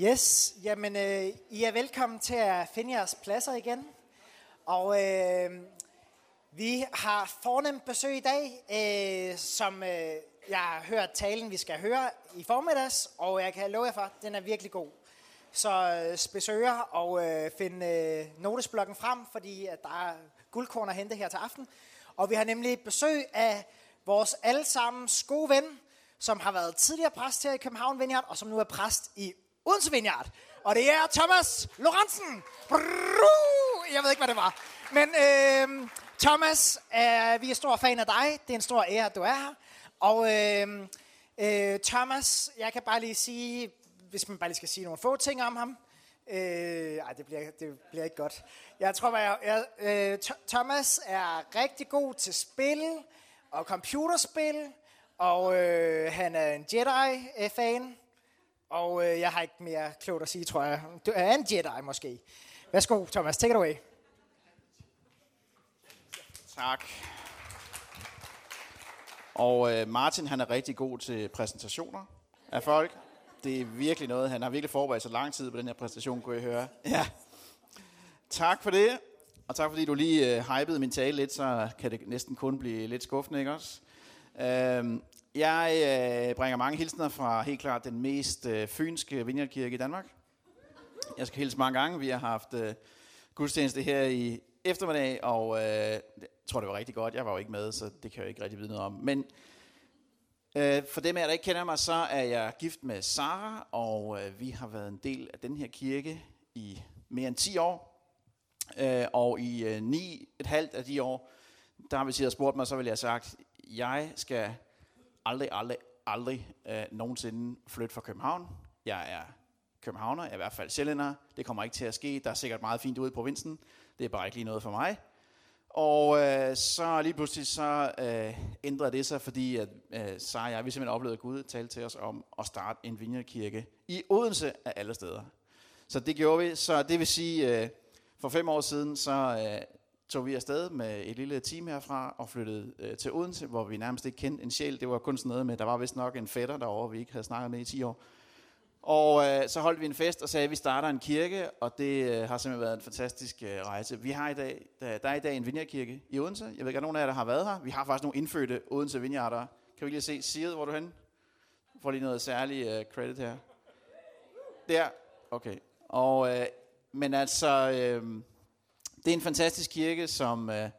Yes, jamen øh, I er velkommen til at finde jeres pladser igen. Og øh, vi har fornemt besøg i dag, øh, som øh, jeg har hørt talen, vi skal høre i formiddags, og jeg kan love jer for, at den er virkelig god. Så øh, besøger og øh, find øh, notesblokken frem, fordi at der er guldkorn at hente her til aften. Og vi har nemlig besøg af vores allesammens gode ven, som har været tidligere præst her i København Vineyard, og som nu er præst i Odense Vineyard. Og det er Thomas Lorentzen. Jeg ved ikke, hvad det var. Men øh, Thomas, øh, vi er stor fan af dig. Det er en stor ære, at du er her. Og øh, øh, Thomas, jeg kan bare lige sige, hvis man bare lige skal sige nogle få ting om ham. Øh, ej, det bliver, det bliver ikke godt. Jeg tror, jeg, jeg, øh, Thomas er rigtig god til spil og computerspil. Og øh, han er en Jedi-fan. Og øh, jeg har ikke mere klogt at sige, tror jeg. Du er en Jedi måske. Værsgo, Thomas. Take it away. Tak. Og øh, Martin, han er rigtig god til præsentationer af folk. Det er virkelig noget, han har virkelig forberedt sig lang tid på den her præsentation, kunne jeg høre. Ja. Tak for det. Og tak fordi du lige øh, hypede min tale lidt, så kan det næsten kun blive lidt skuffende, ikke også? Øhm, jeg øh, bringer mange hilsner fra helt klart den mest øh, fynske vineyardkirke i Danmark. Jeg skal hilse mange gange. Vi har haft øh, gudstjeneste her i eftermiddag, og øh, jeg tror, det var rigtig godt. Jeg var jo ikke med, så det kan jeg ikke rigtig vide noget om. Men øh, for dem af jer, der ikke kender mig, så er jeg gift med Sara, og øh, vi har været en del af den her kirke i mere end 10 år. Øh, og i øh, ni et halvt af de år, der har vi siddet og spurgt mig, så vil jeg have sagt, jeg skal aldrig, aldrig, aldrig øh, nogensinde flytte fra København. Jeg er københavner, jeg er i hvert fald sjællænder. Det kommer ikke til at ske. Der er sikkert meget fint ude i provinsen. Det er bare ikke lige noget for mig. Og øh, så lige pludselig så øh, ændrede det sig, fordi at, øh, så jeg, vi simpelthen oplevede, Gud tale til os om at starte en vineyardkirke i Odense af alle steder. Så det gjorde vi. Så det vil sige, øh, for fem år siden, så øh, tog vi afsted med et lille team herfra og flyttede øh, til Odense, hvor vi nærmest ikke kendte en sjæl. Det var kun sådan noget med, der var vist nok en fætter derovre, vi ikke havde snakket med i 10 år. Og øh, så holdt vi en fest og sagde, at vi starter en kirke, og det øh, har simpelthen været en fantastisk øh, rejse. Vi har i dag, der, der er i dag en vineyardkirke i Odense. Jeg ved ikke, om nogen af jer, der har været her. Vi har faktisk nogle indfødte Odense vineyarder. Kan vi lige se Siret, hvor er du hen? Får lige noget særligt øh, credit her. Der, okay. Og, øh, men altså, øh, det er en fantastisk kirke, som øh,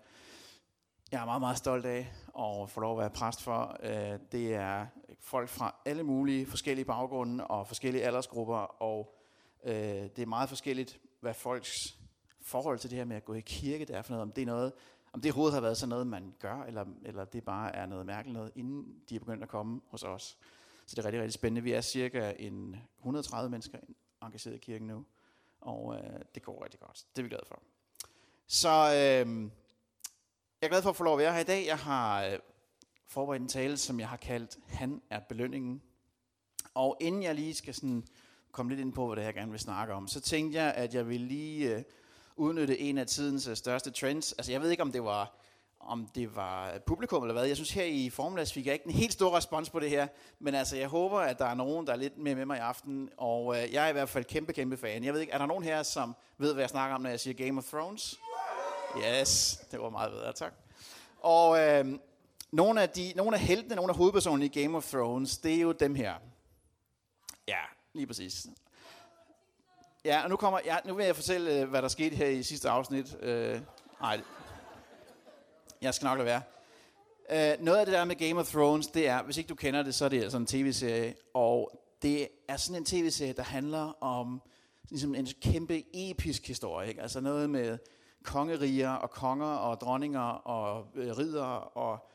jeg er meget, meget stolt af at få lov at være præst for. Øh, det er folk fra alle mulige forskellige baggrunde og forskellige aldersgrupper, og øh, det er meget forskelligt, hvad folks forhold til det her med at gå i kirke, det er for noget. Om det er noget, om det overhovedet har været sådan noget, man gør, eller, eller det bare er noget mærkeligt noget, inden de er begyndt at komme hos os. Så det er rigtig, rigtig spændende. Vi er cirka en 130 mennesker engageret i kirken nu, og øh, det går rigtig godt. Det er vi glade for. Så øh, jeg er glad for at få lov at være her i dag. Jeg har øh, forberedt en tale, som jeg har kaldt Han er belønningen. Og inden jeg lige skal sådan komme lidt ind på, hvad det her gerne vil snakke om, så tænkte jeg, at jeg vil lige øh, udnytte en af tidens øh, største trends. Altså jeg ved ikke, om det var om det var publikum eller hvad. Jeg synes her i formiddags fik jeg ikke en helt stor respons på det her, men altså jeg håber, at der er nogen, der er lidt med med mig i aften, og øh, jeg er i hvert fald kæmpe, kæmpe fan. Jeg ved ikke, er der nogen her, som ved, hvad jeg snakker om, når jeg siger Game of Thrones? Yes, det var meget bedre, tak. Og øh, nogle, af de, nogle af heltene, nogle af hovedpersonerne i Game of Thrones, det er jo dem her. Ja, lige præcis. Ja, og nu, kommer, ja, nu vil jeg fortælle, øh, hvad der skete her i sidste afsnit. Øh, nej, jeg skal nok lade være. Øh, noget af det der med Game of Thrones, det er, hvis ikke du kender det, så er det altså en tv-serie, og det er sådan en tv-serie, der handler om ligesom en kæmpe episk historie. Ikke? Altså noget med kongeriger og konger og dronninger og øh, ridder og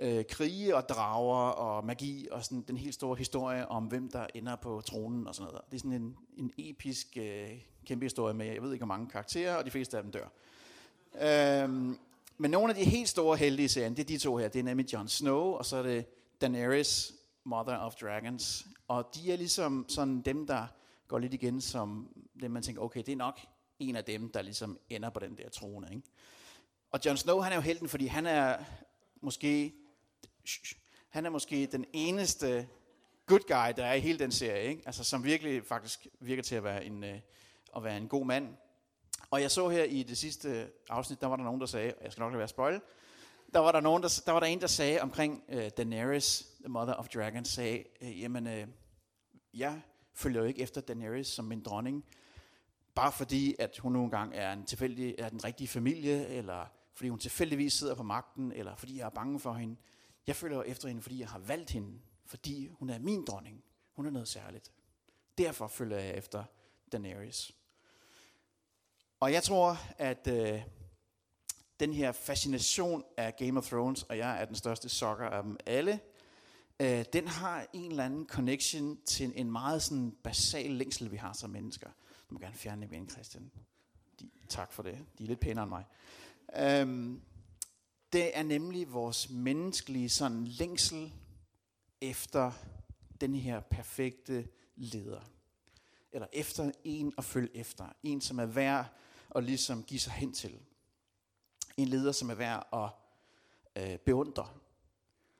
øh, krige og drager og magi og sådan den helt store historie om, hvem der ender på tronen og sådan noget. Det er sådan en, en episk øh, kæmpe historie med, jeg ved ikke hvor mange karakterer, og de fleste af dem dør. Øhm, men nogle af de helt store helte i serien, det er de to her. Det er nemlig Jon Snow, og så er det Daenerys, Mother of Dragons. Og de er ligesom sådan dem, der går lidt igen som dem, man tænker, okay, det er nok en af dem, der ligesom ender på den der trone. Ikke? Og Jon Snow, han er jo helten, fordi han er måske, han er måske den eneste good guy, der er i hele den serie, ikke? Altså, som virkelig faktisk virker til at være en, øh, at være en god mand. Og jeg så her i det sidste afsnit, der var der nogen, der sagde, og jeg skal nok lade være spoil, der var der, nogen, der, der var der en, der sagde omkring øh, Daenerys, the mother of dragons, sagde, øh, jamen, øh, jeg følger jo ikke efter Daenerys som min dronning, bare fordi, at hun nogle gange er en tilfældig, er den rigtige familie, eller fordi hun tilfældigvis sidder på magten, eller fordi jeg er bange for hende. Jeg følger efter hende, fordi jeg har valgt hende, fordi hun er min dronning. Hun er noget særligt. Derfor følger jeg efter Daenerys. Og jeg tror, at øh, den her fascination af Game of Thrones, og jeg er den største sokker af dem alle, øh, den har en eller anden connection til en meget sådan basal længsel, vi har som mennesker. Må gerne fjerne dem igen, Christian. De, tak for det. De er lidt pænere end mig. Øhm, det er nemlig vores menneskelige sådan længsel efter den her perfekte leder. Eller efter en at følge efter. En, som er værd at ligesom give sig hen til. En leder, som er værd at øh, beundre.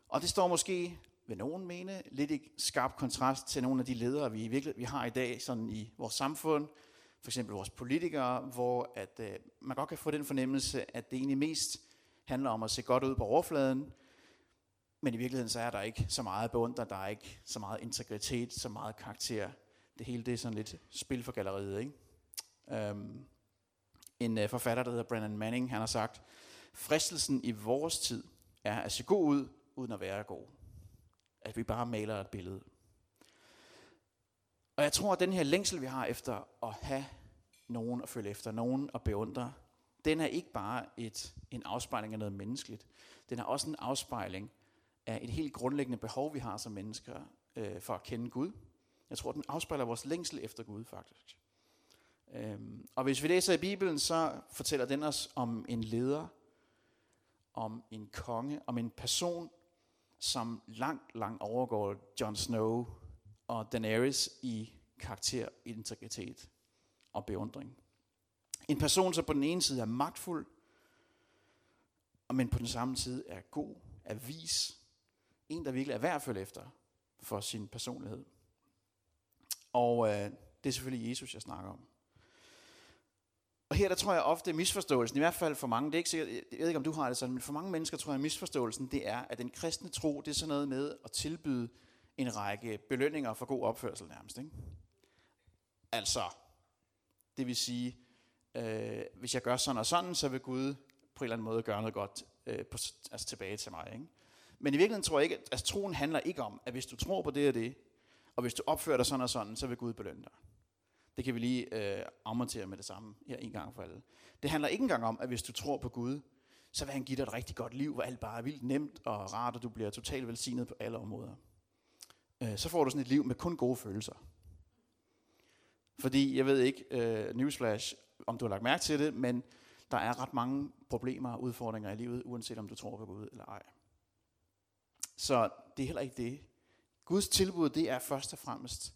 Og det står måske, vil nogen mene, lidt i skarp kontrast til nogle af de ledere, vi, virkelig, vi har i dag sådan i vores samfund. For eksempel vores politikere, hvor at, øh, man godt kan få den fornemmelse, at det egentlig mest handler om at se godt ud på overfladen, men i virkeligheden så er der ikke så meget beundring, der er ikke så meget integritet, så meget karakter. Det hele det er sådan lidt spil for galleriet. Ikke? Um, en øh, forfatter, der hedder Brennan Manning, han har sagt, fristelsen i vores tid er at se god ud, uden at være god. At vi bare maler et billede. Og jeg tror, at den her længsel, vi har efter at have nogen at følge efter, nogen at beundre, den er ikke bare et, en afspejling af noget menneskeligt. Den er også en afspejling af et helt grundlæggende behov, vi har som mennesker øh, for at kende Gud. Jeg tror, den afspejler vores længsel efter Gud, faktisk. Øhm, og hvis vi læser i Bibelen, så fortæller den os om en leder, om en konge, om en person, som langt, langt overgår Jon Snow og Daenerys i karakter, integritet og beundring. En person, som på den ene side er magtfuld, men på den samme side er god, er vis. En, der virkelig er værd at følge efter for sin personlighed. Og øh, det er selvfølgelig Jesus, jeg snakker om. Og her der tror jeg ofte misforståelsen, i hvert fald for mange, det er ikke sikkert, jeg ved ikke om du har det sådan, men for mange mennesker tror jeg misforståelsen, det er, at den kristne tro, det er sådan noget med at tilbyde en række belønninger for god opførsel nærmest. Ikke? Altså, det vil sige, øh, hvis jeg gør sådan og sådan, så vil Gud på en eller anden måde gøre noget godt øh, på, altså tilbage til mig. Ikke? Men i virkeligheden tror jeg ikke, at altså, troen handler ikke om, at hvis du tror på det og det, og hvis du opfører dig sådan og sådan, så vil Gud belønne dig. Det kan vi lige øh, afmontere med det samme her en gang for alle. Det handler ikke engang om, at hvis du tror på Gud, så vil han give dig et rigtig godt liv, hvor alt bare er vildt nemt og rart, og du bliver totalt velsignet på alle områder. Øh, så får du sådan et liv med kun gode følelser. Fordi, jeg ved ikke, øh, newsflash, om du har lagt mærke til det, men der er ret mange problemer og udfordringer i livet, uanset om du tror på Gud eller ej. Så det er heller ikke det. Guds tilbud, det er først og fremmest,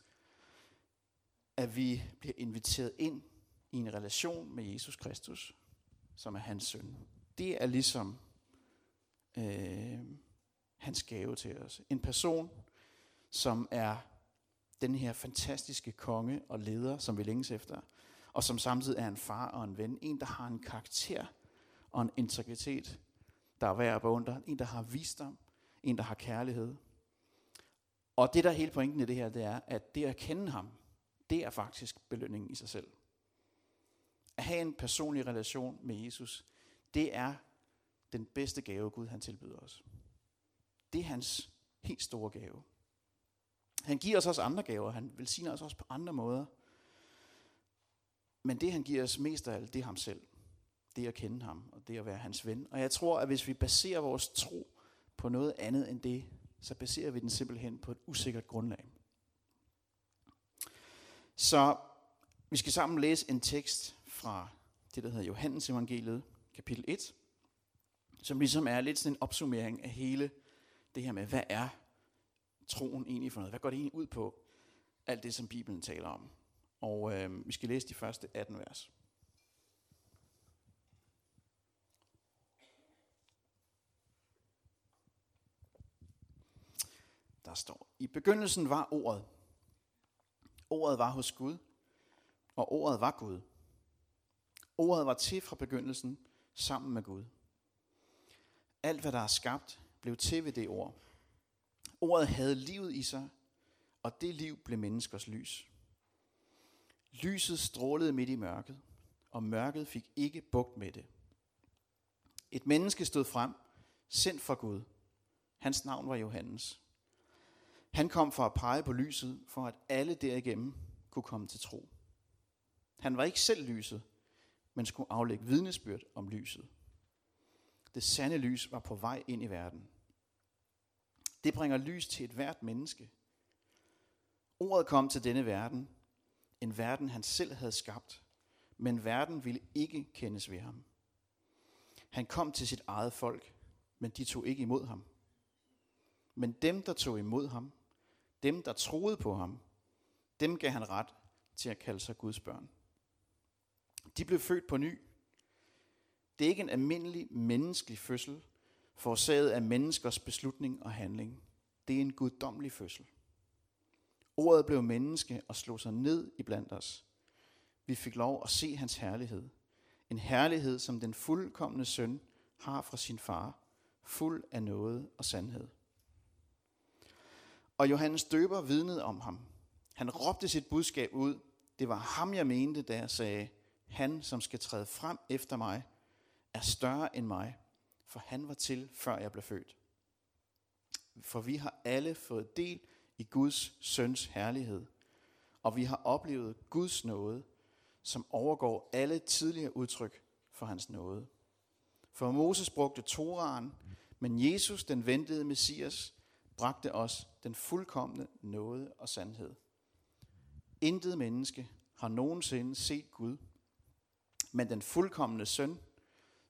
at vi bliver inviteret ind i en relation med Jesus Kristus, som er hans søn. Det er ligesom øh, hans gave til os. En person, som er den her fantastiske konge og leder, som vi længes efter, og som samtidig er en far og en ven. En, der har en karakter og en integritet, der er værd at beundre. En, der har visdom. En, der har kærlighed. Og det, der er hele pointen i det her, det er, at det at kende ham, det er faktisk belønningen i sig selv. At have en personlig relation med Jesus, det er den bedste gave, Gud han tilbyder os. Det er hans helt store gave. Han giver os også andre gaver. Han velsigner os også på andre måder. Men det han giver os mest af alt, det er ham selv. Det er at kende ham, og det er at være hans ven. Og jeg tror, at hvis vi baserer vores tro på noget andet end det, så baserer vi den simpelthen på et usikkert grundlag. Så vi skal sammen læse en tekst fra det, der hedder Johannes evangeliet, kapitel 1, som ligesom er lidt sådan en opsummering af hele det her med, hvad er troen egentlig for noget? Hvad går det egentlig ud på? Alt det, som Bibelen taler om. Og øh, vi skal læse de første 18 vers. Der står, I begyndelsen var ordet. Ordet var hos Gud, og ordet var Gud. Ordet var til fra begyndelsen sammen med Gud. Alt, hvad der er skabt, blev til ved det ord. Ordet havde livet i sig, og det liv blev menneskers lys. Lyset strålede midt i mørket, og mørket fik ikke bugt med det. Et menneske stod frem, sendt fra Gud. Hans navn var Johannes. Han kom for at pege på lyset, for at alle derigennem kunne komme til tro. Han var ikke selv lyset, men skulle aflægge vidnesbyrd om lyset. Det sande lys var på vej ind i verden. Det bringer lys til et hvert menneske. Ordet kom til denne verden, en verden han selv havde skabt, men verden ville ikke kendes ved ham. Han kom til sit eget folk, men de tog ikke imod ham. Men dem, der tog imod ham, dem, der troede på ham, dem gav han ret til at kalde sig Guds børn. De blev født på ny. Det er ikke en almindelig menneskelig fødsel, forårsaget af menneskers beslutning og handling. Det er en guddommelig fødsel. Ordet blev menneske og slog sig ned i blandt os. Vi fik lov at se hans herlighed. En herlighed, som den fuldkommende søn har fra sin far, fuld af noget og sandhed. Og Johannes døber vidnede om ham. Han råbte sit budskab ud. Det var ham, jeg mente, da jeg sagde, han, som skal træde frem efter mig, er større end mig, for han var til, før jeg blev født. For vi har alle fået del i Guds søns herlighed, og vi har oplevet Guds nåde, som overgår alle tidligere udtryk for hans nåde. For Moses brugte Toraen, men Jesus, den ventede Messias, bragte os den fuldkommende nåde og sandhed. Intet menneske har nogensinde set Gud, men den fuldkommende søn,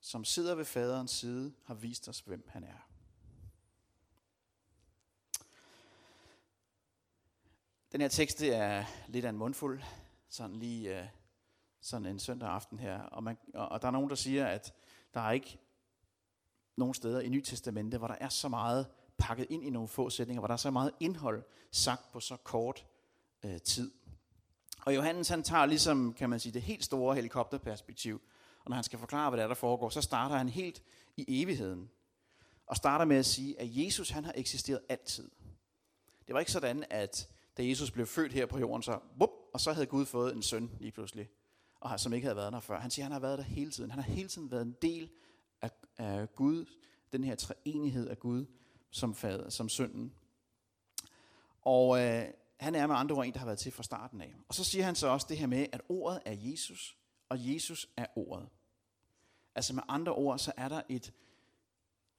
som sidder ved faderens side, har vist os, hvem han er. Den her tekst det er lidt af en mundfuld, sådan lige øh, sådan en søndag aften her. Og, man, og, der er nogen, der siger, at der er ikke nogen steder i Nyt Testamente, hvor der er så meget pakket ind i nogle få sætninger, hvor der er så meget indhold sagt på så kort øh, tid. Og Johannes han tager ligesom, kan man sige, det helt store helikopterperspektiv, og når han skal forklare, hvad der er, der foregår, så starter han helt i evigheden. Og starter med at sige, at Jesus han har eksisteret altid. Det var ikke sådan, at da Jesus blev født her på jorden, så vup, og så havde Gud fået en søn lige pludselig, og som ikke havde været der før. Han siger, at han har været der hele tiden. Han har hele tiden været en del af, af Gud, den her treenighed af Gud som, fader, som sønnen. Og øh, han er med andre ord en, der har været til fra starten af. Og så siger han så også det her med, at ordet er Jesus, og Jesus er ordet. Altså med andre ord, så er der et,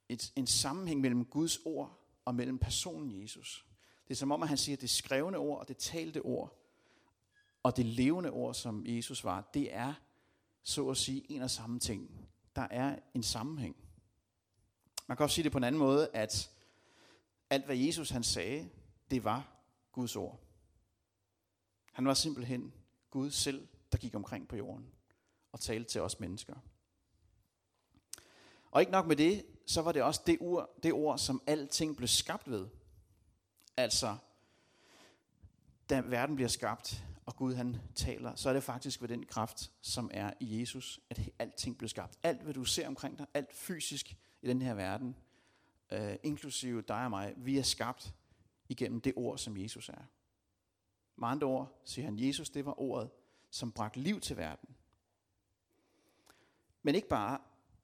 et, en sammenhæng mellem Guds ord og mellem personen Jesus. Det er som om, at han siger, at det skrevne ord og det talte ord og det levende ord, som Jesus var, det er så at sige en og samme ting. Der er en sammenhæng. Man kan også sige det på en anden måde, at alt hvad Jesus han sagde, det var Guds ord. Han var simpelthen Gud selv, der gik omkring på jorden og talte til os mennesker. Og ikke nok med det, så var det også det ord, det ord som alting blev skabt ved. Altså, da verden bliver skabt, og Gud han taler, så er det faktisk ved den kraft, som er i Jesus, at alting blev skabt. Alt, hvad du ser omkring dig, alt fysisk i den her verden, øh, inklusive dig og mig, vi er skabt igennem det ord, som Jesus er. Med andre ord siger han, Jesus, det var ordet, som bragte liv til verden. Men ikke bare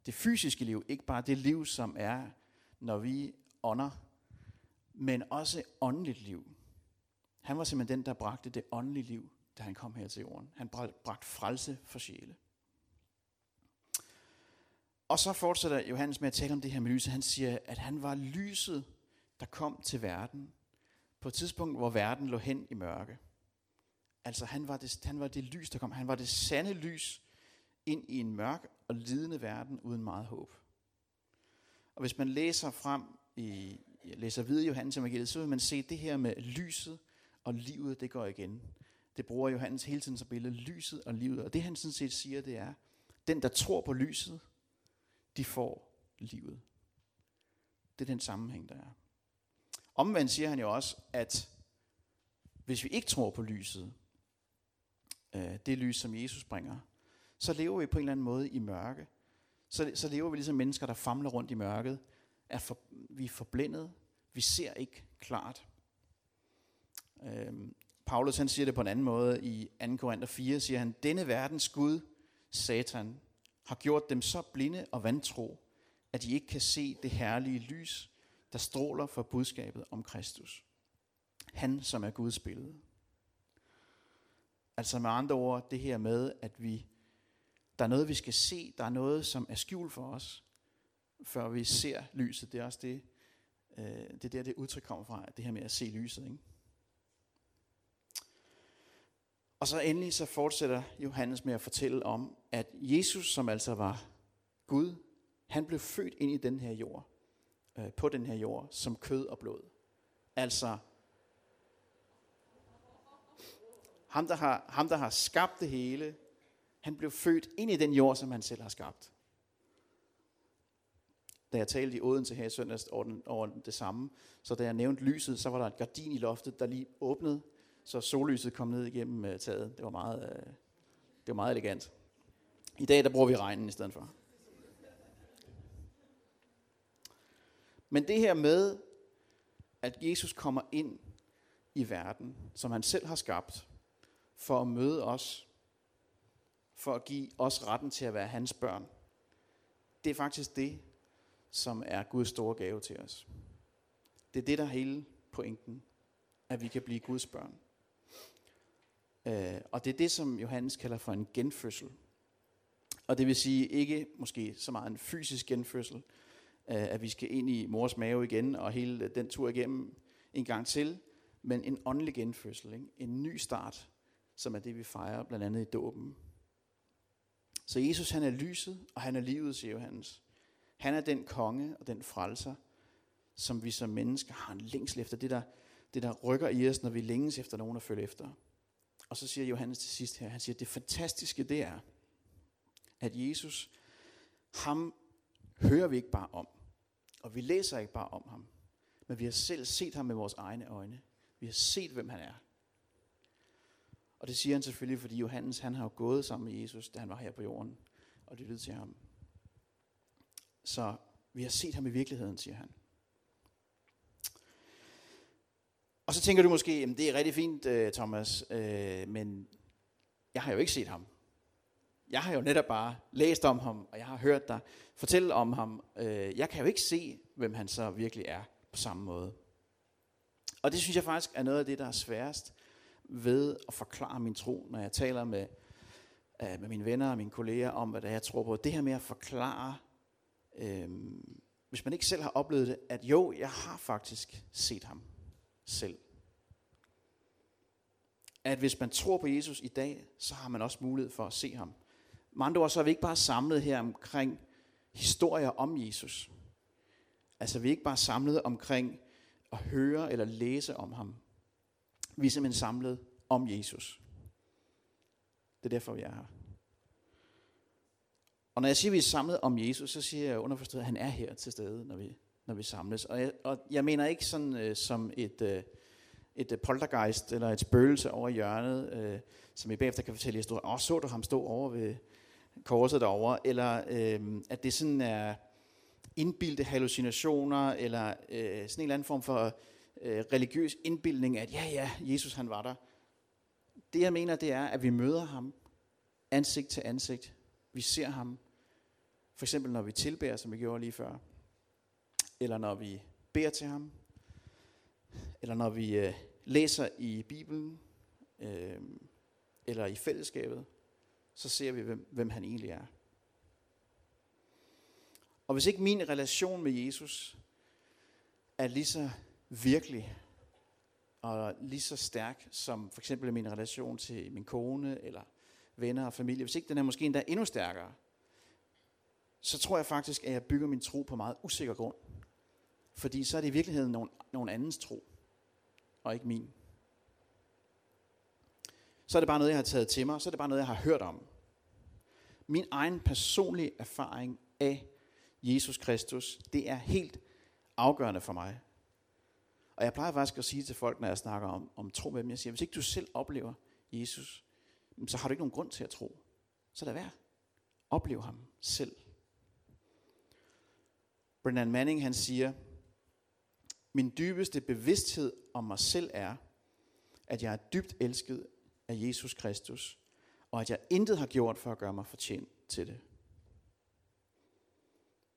det fysiske liv, ikke bare det liv, som er, når vi ånder, men også åndeligt liv. Han var simpelthen den, der bragte det åndelige liv, da han kom her til jorden. Han bragte frelse for sjæle. Og så fortsætter Johannes med at tale om det her med lyset. Han siger, at han var lyset, der kom til verden på et tidspunkt, hvor verden lå hen i mørke. Altså han var, det, han var det lys, der kom. Han var det sande lys ind i en mørk og lidende verden uden meget håb. Og hvis man læser frem i, læser videre i Johannes evangeliet, så vil man se det her med lyset og livet, det går igen. Det bruger Johannes hele tiden som billede, lyset og livet. Og det han sådan set siger, det er, den der tror på lyset, de får livet. Det er den sammenhæng, der er. Omvendt siger han jo også, at hvis vi ikke tror på lyset, øh, det lys, som Jesus bringer, så lever vi på en eller anden måde i mørke. Så, så lever vi ligesom mennesker, der famler rundt i mørket. Er for, vi er forblændet. Vi ser ikke klart. Øhm, Paulus han siger det på en anden måde i 2. Korinther 4, siger han, denne verdens Gud, Satan, har gjort dem så blinde og vantro, at de ikke kan se det herlige lys, der stråler for budskabet om Kristus. Han, som er Guds billede. Altså med andre ord, det her med, at vi, der er noget, vi skal se, der er noget, som er skjult for os, før vi ser lyset. Det er også det, øh, det er der, det udtryk kommer fra, det her med at se lyset. Ikke? Og så endelig så fortsætter Johannes med at fortælle om, at Jesus, som altså var Gud, han blev født ind i den her jord, øh, på den her jord, som kød og blod. Altså, ham der, har, ham der har skabt det hele, han blev født ind i den jord, som han selv har skabt. Da jeg talte i Odense her i søndags over, over det samme, så da jeg nævnte lyset, så var der et gardin i loftet, der lige åbnede, så sollyset kom ned igennem uh, taget. Det var meget, uh, det var meget elegant. I dag der bruger vi regnen i stedet for. Men det her med, at Jesus kommer ind i verden, som han selv har skabt, for at møde os, for at give os retten til at være hans børn, det er faktisk det, som er Guds store gave til os. Det er det, der er hele pointen, at vi kan blive Guds børn. Øh, og det er det, som Johannes kalder for en genfødsel. Og det vil sige ikke måske så meget en fysisk genfødsel, øh, at vi skal ind i mors mave igen og hele den tur igennem en gang til, men en åndelig genfødsel, ikke? en ny start, som er det, vi fejrer blandt andet i dåben. Så Jesus han er lyset, og han er livet, siger Johannes. Han er den konge og den frelser, som vi som mennesker har en længsel efter. Det der, det der rykker i os, når vi længes efter nogen at følge efter. Og så siger Johannes til sidst her, han siger, det fantastiske det er, at Jesus, ham hører vi ikke bare om, og vi læser ikke bare om ham, men vi har selv set ham med vores egne øjne. Vi har set, hvem han er. Og det siger han selvfølgelig, fordi Johannes han har jo gået sammen med Jesus, da han var her på jorden, og lyttede til ham. Så vi har set ham i virkeligheden, siger han. Og så tænker du måske, at det er rigtig fint, øh, Thomas, øh, men jeg har jo ikke set ham. Jeg har jo netop bare læst om ham, og jeg har hørt dig fortælle om ham. Øh, jeg kan jo ikke se, hvem han så virkelig er på samme måde. Og det synes jeg faktisk er noget af det, der er sværest ved at forklare min tro, når jeg taler med, øh, med mine venner og mine kolleger om, hvad det er, jeg tror på. Det her med at forklare, øh, hvis man ikke selv har oplevet det, at jo, jeg har faktisk set ham selv. At hvis man tror på Jesus i dag, så har man også mulighed for at se ham. Med andre ord, så er vi ikke bare samlet her omkring historier om Jesus. Altså vi er ikke bare samlet omkring at høre eller læse om ham. Vi er simpelthen samlet om Jesus. Det er derfor, vi er her. Og når jeg siger, at vi er samlet om Jesus, så siger jeg underforstået, at han er her til stede, når vi, når vi samles. Og jeg, og jeg mener ikke sådan øh, som et, øh, et øh, poltergeist eller et spøgelse over hjørnet, øh, som I bagefter kan fortælle historier. Åh, oh, så du ham stå over ved korset derovre? Eller øh, at det sådan er indbildte hallucinationer, eller øh, sådan en eller anden form for øh, religiøs indbildning, at ja, ja, Jesus han var der. Det jeg mener, det er, at vi møder ham ansigt til ansigt. Vi ser ham, for eksempel når vi tilbærer, som vi gjorde lige før eller når vi beder til ham, eller når vi øh, læser i Bibelen, øh, eller i fællesskabet, så ser vi, hvem, hvem han egentlig er. Og hvis ikke min relation med Jesus er lige så virkelig og lige så stærk som for eksempel min relation til min kone eller venner og familie, hvis ikke den er måske endda endnu stærkere, så tror jeg faktisk, at jeg bygger min tro på meget usikker grund. Fordi så er det i virkeligheden nogen, nogen andens tro, og ikke min. Så er det bare noget, jeg har taget til mig, så er det bare noget, jeg har hørt om. Min egen personlige erfaring af Jesus Kristus, det er helt afgørende for mig. Og jeg plejer faktisk at sige til folk, når jeg snakker om, om tro med dem, jeg siger, hvis ikke du selv oplever Jesus, så har du ikke nogen grund til at tro. Så lad være. Oplev ham selv. Brennan Manning han siger, min dybeste bevidsthed om mig selv er, at jeg er dybt elsket af Jesus Kristus, og at jeg intet har gjort for at gøre mig fortjent til det.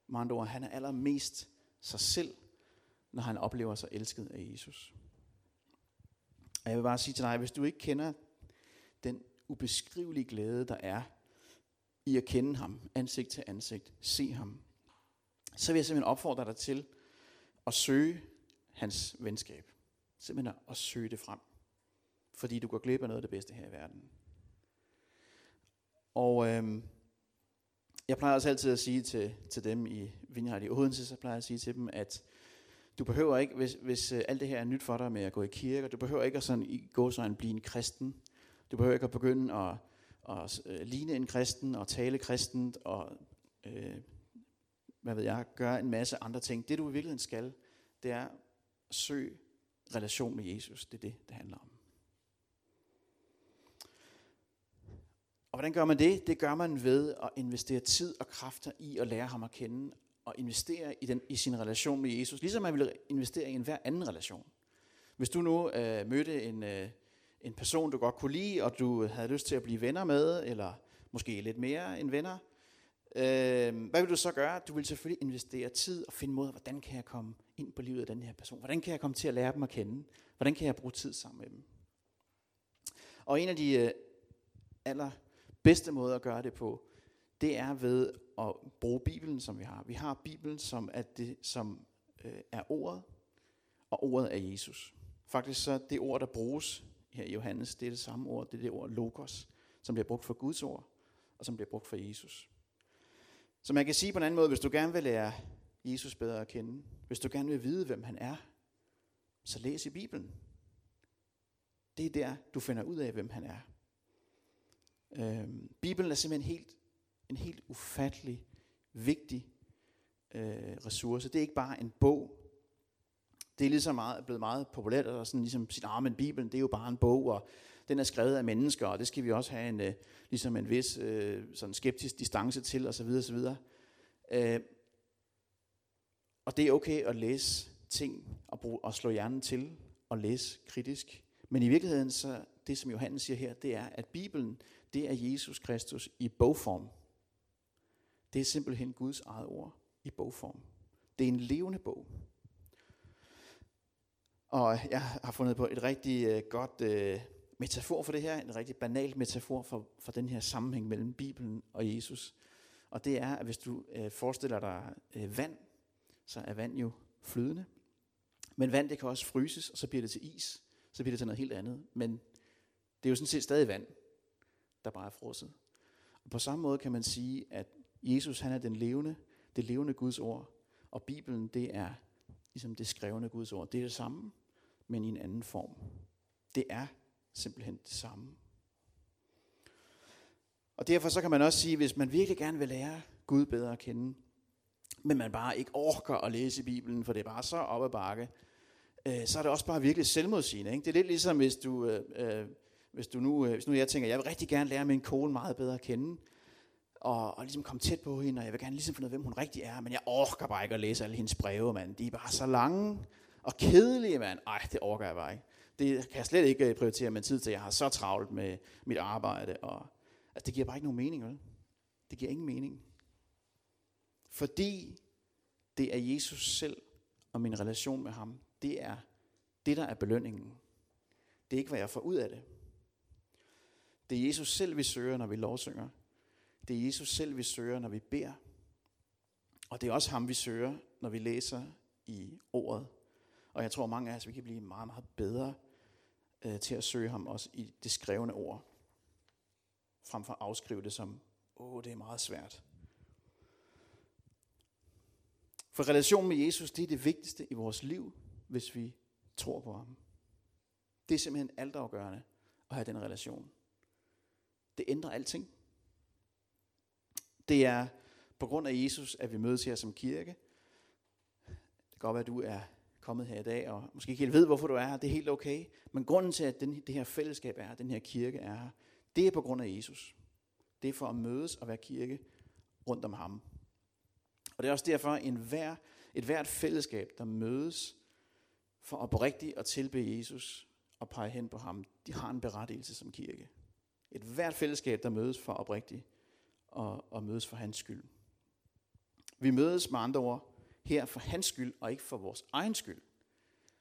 Med andre ord, han er allermest sig selv, når han oplever sig elsket af Jesus. Og jeg vil bare sige til dig, hvis du ikke kender den ubeskrivelige glæde, der er i at kende ham ansigt til ansigt, se ham, så vil jeg simpelthen opfordre dig til at søge hans venskab. Simpelthen at søge det frem. Fordi du går glip af noget af det bedste her i verden. Og øhm, jeg plejer også altid at sige til, til dem i Vineyard i Odense, så plejer jeg at sige til dem, at du behøver ikke, hvis, hvis øh, alt det her er nyt for dig med at gå i kirke, du behøver ikke at sådan, gå sådan blive en kristen. Du behøver ikke at begynde at, at øh, ligne en kristen og tale kristent og øh, hvad ved jeg, gøre en masse andre ting. Det du i virkeligheden skal, det er at søge relation med Jesus. Det er det, det handler om. Og hvordan gør man det? Det gør man ved at investere tid og kræfter i at lære ham at kende, at investere i, den, i sin relation med Jesus, ligesom man vil investere i en hver anden relation. Hvis du nu øh, mødte en, øh, en person, du godt kunne lide, og du havde lyst til at blive venner med, eller måske lidt mere end venner, øh, hvad vil du så gøre? Du vil selvfølgelig investere tid og finde måder, hvordan kan jeg komme ind på livet af den her person? Hvordan kan jeg komme til at lære dem at kende? Hvordan kan jeg bruge tid sammen med dem? Og en af de øh, aller bedste måder at gøre det på, det er ved at bruge Bibelen, som vi har. Vi har Bibelen, som er, det, som, øh, er ordet, og ordet er Jesus. Faktisk så det ord, der bruges her i Johannes, det er det samme ord, det er det ord logos, som bliver brugt for Guds ord, og som bliver brugt for Jesus. Så man kan sige på en anden måde, hvis du gerne vil lære Jesus bedre at kende, hvis du gerne vil vide, hvem han er, så læs i Bibelen. Det er der, du finder ud af, hvem han er. Øhm, Bibelen er simpelthen helt, en helt ufattelig vigtig øh, ressource. Det er ikke bare en bog. Det er ligesom meget, blevet meget populært at sådan ligesom sit arme, ah, Bibelen det er jo bare en bog, og den er skrevet af mennesker, og det skal vi også have en, øh, ligesom en vis øh, sådan skeptisk distance til, osv. osv. Øh, og det er okay at læse ting og, bruge, og slå hjernen til og læse kritisk. Men i virkeligheden, så det som Johannes siger her, det er, at Bibelen, det er Jesus Kristus i bogform. Det er simpelthen Guds eget ord i bogform. Det er en levende bog. Og jeg har fundet på et rigtig øh, godt øh, metafor for det her, en rigtig banal metafor for, for den her sammenhæng mellem Bibelen og Jesus. Og det er, at hvis du øh, forestiller dig øh, vand, så er vand jo flydende. Men vand, det kan også fryses, og så bliver det til is. Så bliver det til noget helt andet. Men det er jo sådan set stadig vand, der bare er frosset. Og på samme måde kan man sige, at Jesus han er den levende, det levende Guds ord, og Bibelen det er ligesom det skrevne Guds ord. Det er det samme, men i en anden form. Det er simpelthen det samme. Og derfor så kan man også sige, hvis man virkelig gerne vil lære Gud bedre at kende, men man bare ikke orker at læse Bibelen, for det er bare så op ad bakke, øh, så er det også bare virkelig selvmodsigende. Ikke? Det er lidt ligesom, hvis du, øh, øh hvis du nu, øh, hvis nu jeg tænker, jeg vil rigtig gerne lære min kone meget bedre at kende, og, og ligesom komme tæt på hende, og jeg vil gerne ligesom finde ud af, hvem hun rigtig er, men jeg orker bare ikke at læse alle hendes breve, mand. De er bare så lange og kedelige, mand. Ej, det orker jeg bare ikke. Det kan jeg slet ikke øh, prioritere min tid til. Jeg har så travlt med mit arbejde, og altså, det giver bare ikke nogen mening, vel? Det giver ingen mening. Fordi det er Jesus selv og min relation med ham, det er det, der er belønningen. Det er ikke, hvad jeg får ud af det. Det er Jesus selv, vi søger, når vi lovsynger. Det er Jesus selv, vi søger, når vi beder. Og det er også ham, vi søger, når vi læser i ordet. Og jeg tror, mange af os vi kan blive meget, meget bedre øh, til at søge ham også i det skrevne ord. Frem for at afskrive det som, åh, det er meget svært. For relationen med Jesus, det er det vigtigste i vores liv, hvis vi tror på ham. Det er simpelthen altafgørende at have den relation. Det ændrer alting. Det er på grund af Jesus, at vi mødes her som kirke. Det kan godt være, at du er kommet her i dag, og måske ikke helt ved, hvorfor du er her, det er helt okay. Men grunden til, at den, det her fællesskab er her, den her kirke er her, det er på grund af Jesus. Det er for at mødes og være kirke rundt om ham. Og det er også derfor, en hver, et hvert fællesskab, der mødes for oprigtigt at tilbe Jesus og pege hen på ham, de har en berettigelse som kirke. Et hvert fællesskab, der mødes for oprigtigt og, og mødes for hans skyld. Vi mødes med andre ord her for hans skyld, og ikke for vores egen skyld.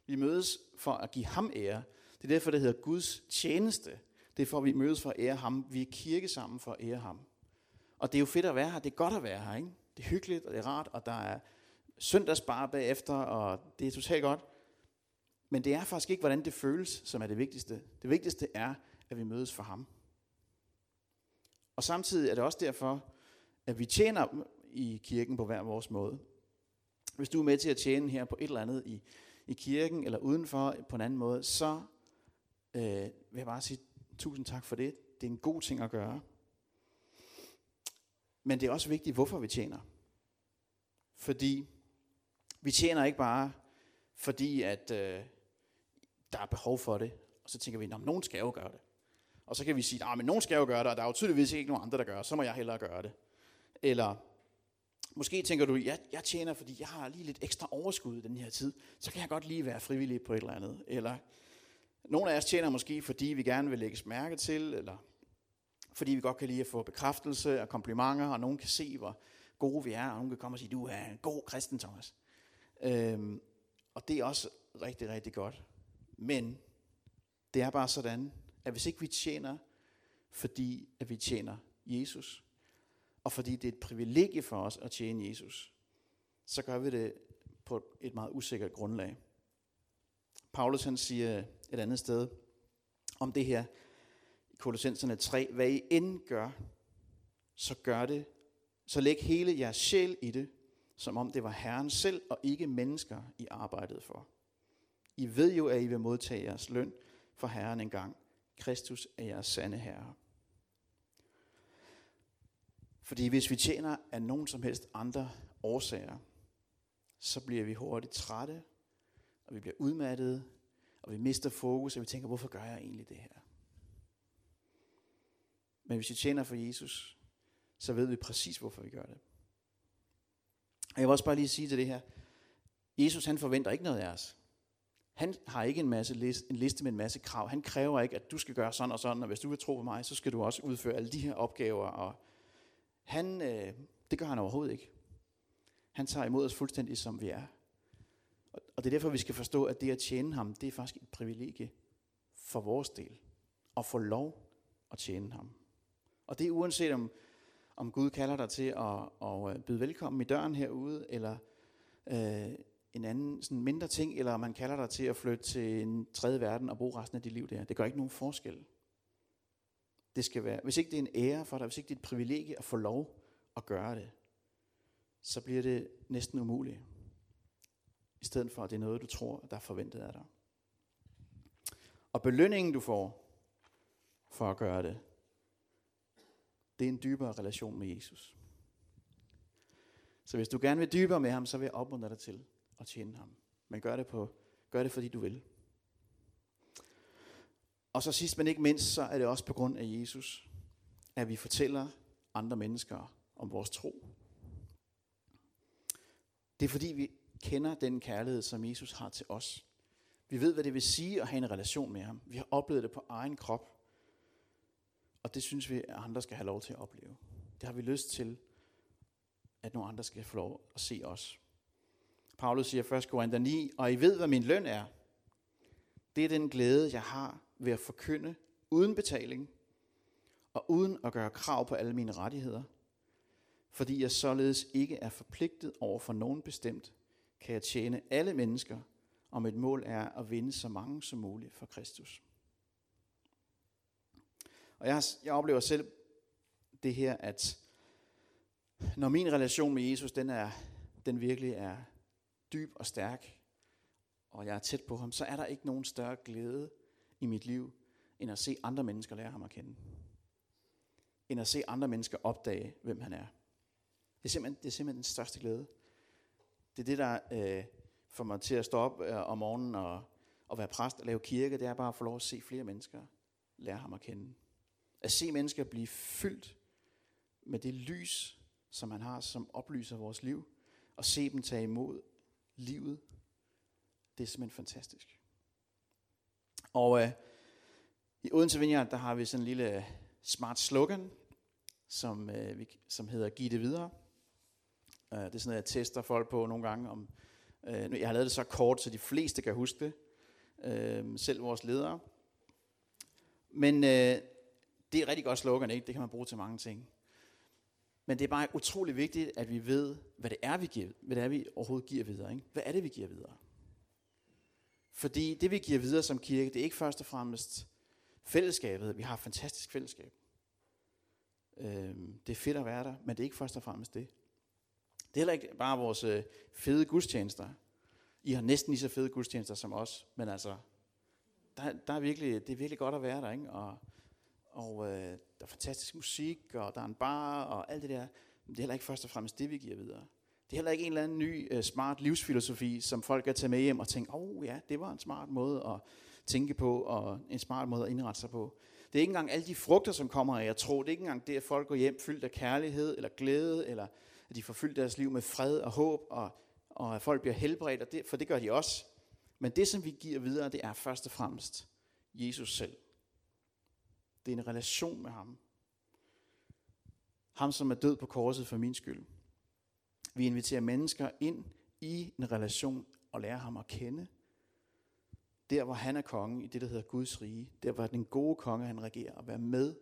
Vi mødes for at give ham ære. Det er derfor, det hedder Guds tjeneste. Det er for, at vi mødes for at ære ham. Vi er kirke sammen for at ære ham. Og det er jo fedt at være her. Det er godt at være her. Ikke? Det er hyggeligt, og det er rart, og der er søndagsbar bagefter, og det er totalt godt. Men det er faktisk ikke, hvordan det føles, som er det vigtigste. Det vigtigste er, at vi mødes for ham. Og samtidig er det også derfor, at vi tjener i kirken på hver vores måde. Hvis du er med til at tjene her på et eller andet i, i kirken eller udenfor på en anden måde, så øh, vil jeg bare sige tusind tak for det. Det er en god ting at gøre. Men det er også vigtigt, hvorfor vi tjener. Fordi vi tjener ikke bare, fordi at øh, der er behov for det. Og så tænker vi, at nogen skal jo gøre det. Og så kan vi sige, at nogen skal jo gøre det, og der er jo tydeligvis ikke nogen andre, der gør det, så må jeg hellere gøre det. Eller måske tænker du, jeg, jeg tjener, fordi jeg har lige lidt ekstra overskud i den her tid, så kan jeg godt lige være frivillig på et eller andet. Eller nogle af os tjener måske, fordi vi gerne vil lægges mærke til, eller fordi vi godt kan lide at få bekræftelse og komplimenter, og nogen kan se, hvor gode vi er, og nogen kan komme og sige, du er en god kristen, Thomas. Øhm, og det er også rigtig, rigtig godt. Men det er bare sådan, at hvis ikke vi tjener, fordi at vi tjener Jesus, og fordi det er et privilegie for os at tjene Jesus, så gør vi det på et meget usikkert grundlag. Paulus han siger et andet sted om det her i Kolossenserne 3, hvad I end gør, så gør det, så læg hele jeres sjæl i det, som om det var Herren selv og ikke mennesker, I arbejdede for. I ved jo, at I vil modtage jeres løn for Herren engang. Kristus er jeres sande Herre. Fordi hvis vi tjener af nogen som helst andre årsager, så bliver vi hurtigt trætte, og vi bliver udmattede, og vi mister fokus, og vi tænker, hvorfor gør jeg egentlig det her? Men hvis vi tjener for Jesus, så ved vi præcis, hvorfor vi gør det. Og jeg vil også bare lige sige til det her. Jesus han forventer ikke noget af os. Han har ikke en, masse list, en liste med en masse krav. Han kræver ikke, at du skal gøre sådan og sådan, og hvis du vil tro på mig, så skal du også udføre alle de her opgaver. Og han, øh, det gør han overhovedet ikke. Han tager imod os fuldstændig, som vi er. Og det er derfor, vi skal forstå, at det at tjene ham, det er faktisk et privilegie for vores del. At få lov at tjene ham. Og det er uanset om, om Gud kalder dig til at, at byde velkommen i døren herude, eller øh, en anden sådan mindre ting, eller man kalder dig til at flytte til en tredje verden og bruge resten af dit liv der. Det gør ikke nogen forskel. Det skal være, hvis ikke det er en ære for dig, hvis ikke det er et privilegie at få lov at gøre det, så bliver det næsten umuligt. I stedet for, at det er noget, du tror, der er forventet af dig. Og belønningen, du får for at gøre det, det er en dybere relation med Jesus. Så hvis du gerne vil dybere med ham, så vil jeg opmuntre dig til at tjene ham. Men gør det, på, gør det fordi du vil. Og så sidst men ikke mindst, så er det også på grund af Jesus, at vi fortæller andre mennesker om vores tro. Det er fordi vi kender den kærlighed, som Jesus har til os. Vi ved, hvad det vil sige at have en relation med ham. Vi har oplevet det på egen krop. Og det synes vi, at andre skal have lov til at opleve. Det har vi lyst til, at nogle andre skal få lov at se os. Paulus siger 1. Korinther 9, og I ved, hvad min løn er. Det er den glæde, jeg har ved at forkynde uden betaling og uden at gøre krav på alle mine rettigheder. Fordi jeg således ikke er forpligtet over for nogen bestemt, kan jeg tjene alle mennesker, om et mål er at vinde så mange som muligt for Kristus. Og jeg, jeg oplever selv det her, at når min relation med Jesus, den, er, den virkelig er dyb og stærk, og jeg er tæt på ham, så er der ikke nogen større glæde i mit liv, end at se andre mennesker lære ham at kende. End at se andre mennesker opdage, hvem han er. Det er simpelthen, det er simpelthen den største glæde. Det er det, der øh, får mig til at stå op øh, om morgenen og, og være præst og lave kirke, det er bare at få lov at se flere mennesker, lære ham at kende. At se mennesker blive fyldt med det lys, som han har, som oplyser vores liv, og se dem tage imod livet, det er simpelthen fantastisk. Og øh, i Odense Vineyard, der har vi sådan en lille øh, smart slogan, som, øh, vi, som hedder Giv det videre. Øh, det er sådan noget, jeg tester folk på nogle gange. Om, øh, jeg har lavet det så kort, så de fleste kan huske det. Øh, selv vores ledere. Men øh, det er et rigtig godt slogan, ikke? Det kan man bruge til mange ting. Men det er bare utrolig vigtigt, at vi ved, hvad det er, vi, giver, hvad det er, vi overhovedet giver videre. Ikke? Hvad er det, vi giver videre? Fordi det, vi giver videre som kirke, det er ikke først og fremmest fællesskabet. Vi har et fantastisk fællesskab. Øhm, det er fedt at være der, men det er ikke først og fremmest det. Det er heller ikke bare vores øh, fede gudstjenester. I har næsten lige så fede gudstjenester som os, men altså, der, der er virkelig, det er virkelig godt at være der, ikke? Og, og øh, der er fantastisk musik, og der er en bar, og alt det der. Men det er heller ikke først og fremmest det, vi giver videre. Det er heller ikke en eller anden ny øh, smart livsfilosofi, som folk kan tage med hjem og tænke, åh oh, ja, det var en smart måde at tænke på, og en smart måde at indrette sig på. Det er ikke engang alle de frugter, som kommer af jeg tror. Det er ikke engang det, at folk går hjem fyldt af kærlighed eller glæde, eller at de får fyldt deres liv med fred og håb, og, og at folk bliver helbredt, og det, for det gør de også. Men det, som vi giver videre, det er først og fremmest Jesus selv. Det er en relation med ham. Ham, som er død på korset for min skyld. Vi inviterer mennesker ind i en relation og lærer ham at kende. Der, hvor han er konge i det, der hedder Guds rige. Der, hvor den gode konge, han regerer. Og være med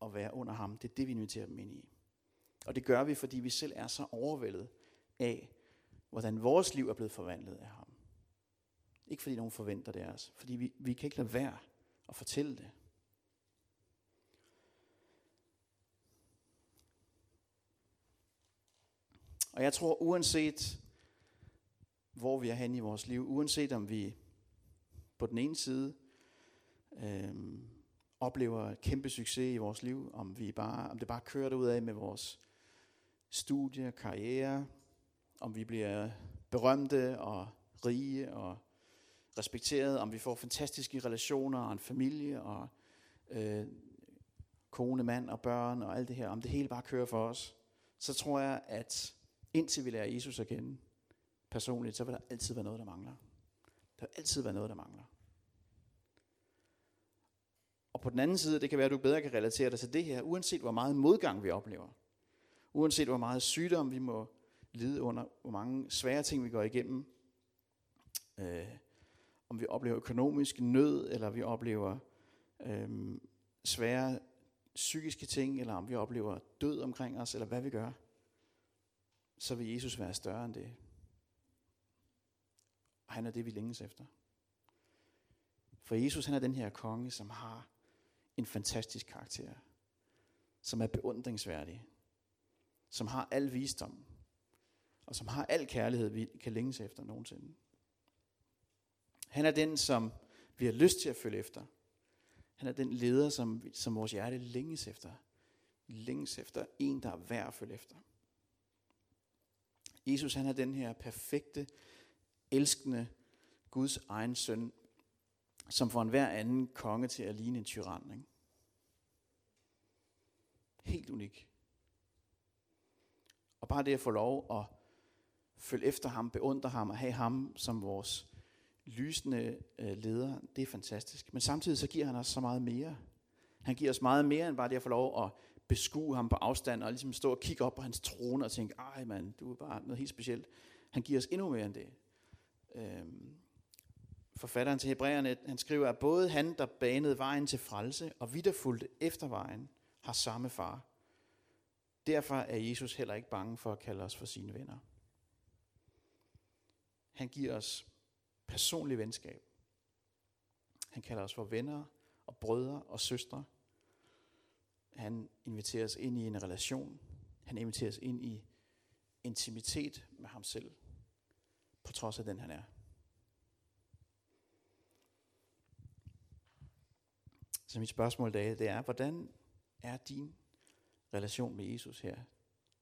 og være under ham. Det er det, vi inviterer dem ind i. Og det gør vi, fordi vi selv er så overvældet af, hvordan vores liv er blevet forvandlet af ham. Ikke fordi nogen forventer det af os. Fordi vi, vi kan ikke lade være at fortælle det. Og jeg tror, uanset hvor vi er henne i vores liv, uanset om vi på den ene side øh, oplever kæmpe succes i vores liv, om, vi bare, om det bare kører ud af med vores studie, karriere, om vi bliver berømte og rige og respekteret, om vi får fantastiske relationer og en familie og øh, kone, mand og børn og alt det her, om det hele bare kører for os, så tror jeg, at indtil vi lærer Jesus at kende personligt, så vil der altid være noget, der mangler. Der vil altid være noget, der mangler. Og på den anden side, det kan være, at du bedre kan relatere dig til det her, uanset hvor meget modgang vi oplever. Uanset hvor meget sygdom vi må lide under, hvor mange svære ting vi går igennem. Øh, om vi oplever økonomisk nød, eller vi oplever øh, svære psykiske ting, eller om vi oplever død omkring os, eller hvad vi gør så vil Jesus være større end det. Og han er det, vi længes efter. For Jesus, han er den her konge, som har en fantastisk karakter. Som er beundringsværdig. Som har al visdom. Og som har al kærlighed, vi kan længes efter nogensinde. Han er den, som vi har lyst til at følge efter. Han er den leder, som, som vores hjerte længes efter. Længes efter en, der er værd at følge efter. Jesus han er den her perfekte, elskende Guds egen søn, som får enhver anden konge til at ligne en tyran. Ikke? Helt unik. Og bare det at få lov at følge efter ham, beundre ham og have ham som vores lysende øh, leder, det er fantastisk. Men samtidig så giver han os så meget mere. Han giver os meget mere end bare det at få lov at beskue ham på afstand, og ligesom stå og kigge op på hans trone og tænke, ej mand, du er bare noget helt specielt. Han giver os endnu mere end det. Øhm, forfatteren til Hebræerne, han skriver, at både han, der banede vejen til frelse, og vi, der fulgte efter vejen, har samme far. Derfor er Jesus heller ikke bange for at kalde os for sine venner. Han giver os personlig venskab. Han kalder os for venner og brødre og søstre – han inviterer os ind i en relation. Han inviterer os ind i intimitet med ham selv, på trods af den han er. Så mit spørgsmål i dag, det er, hvordan er din relation med Jesus her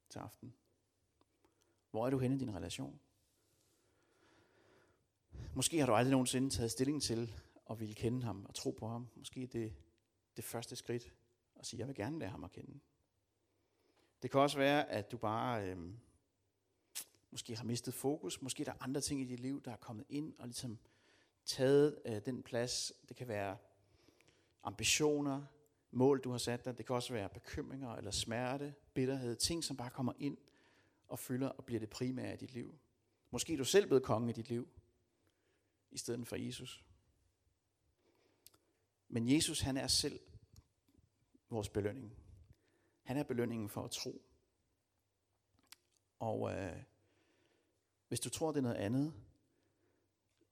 til aften? Hvor er du henne i din relation? Måske har du aldrig nogensinde taget stilling til at ville kende ham og tro på ham. Måske det det første skridt og sige, jeg vil gerne lære ham at kende. Det kan også være, at du bare øh, måske har mistet fokus. Måske der er andre ting i dit liv, der er kommet ind og ligesom taget øh, den plads. Det kan være ambitioner, mål, du har sat dig. Det kan også være bekymringer eller smerte, bitterhed. Ting, som bare kommer ind og fylder og bliver det primære i dit liv. Måske er du selv blevet konge i dit liv, i stedet for Jesus. Men Jesus, han er selv vores belønning. Han er belønningen for at tro. Og øh, hvis du tror, det er noget andet,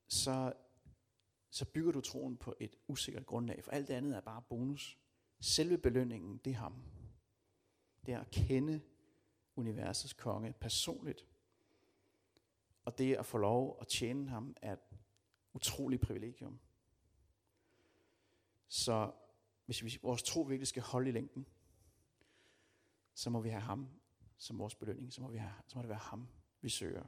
så, så bygger du troen på et usikkert grundlag, for alt det andet er bare bonus. Selve belønningen, det er ham. Det er at kende universets konge personligt. Og det at få lov at tjene ham er et utroligt privilegium. Så hvis vi, vores tro virkelig skal holde i længden, så må vi have ham som vores belønning. Så må, vi have, så må det være ham, vi søger.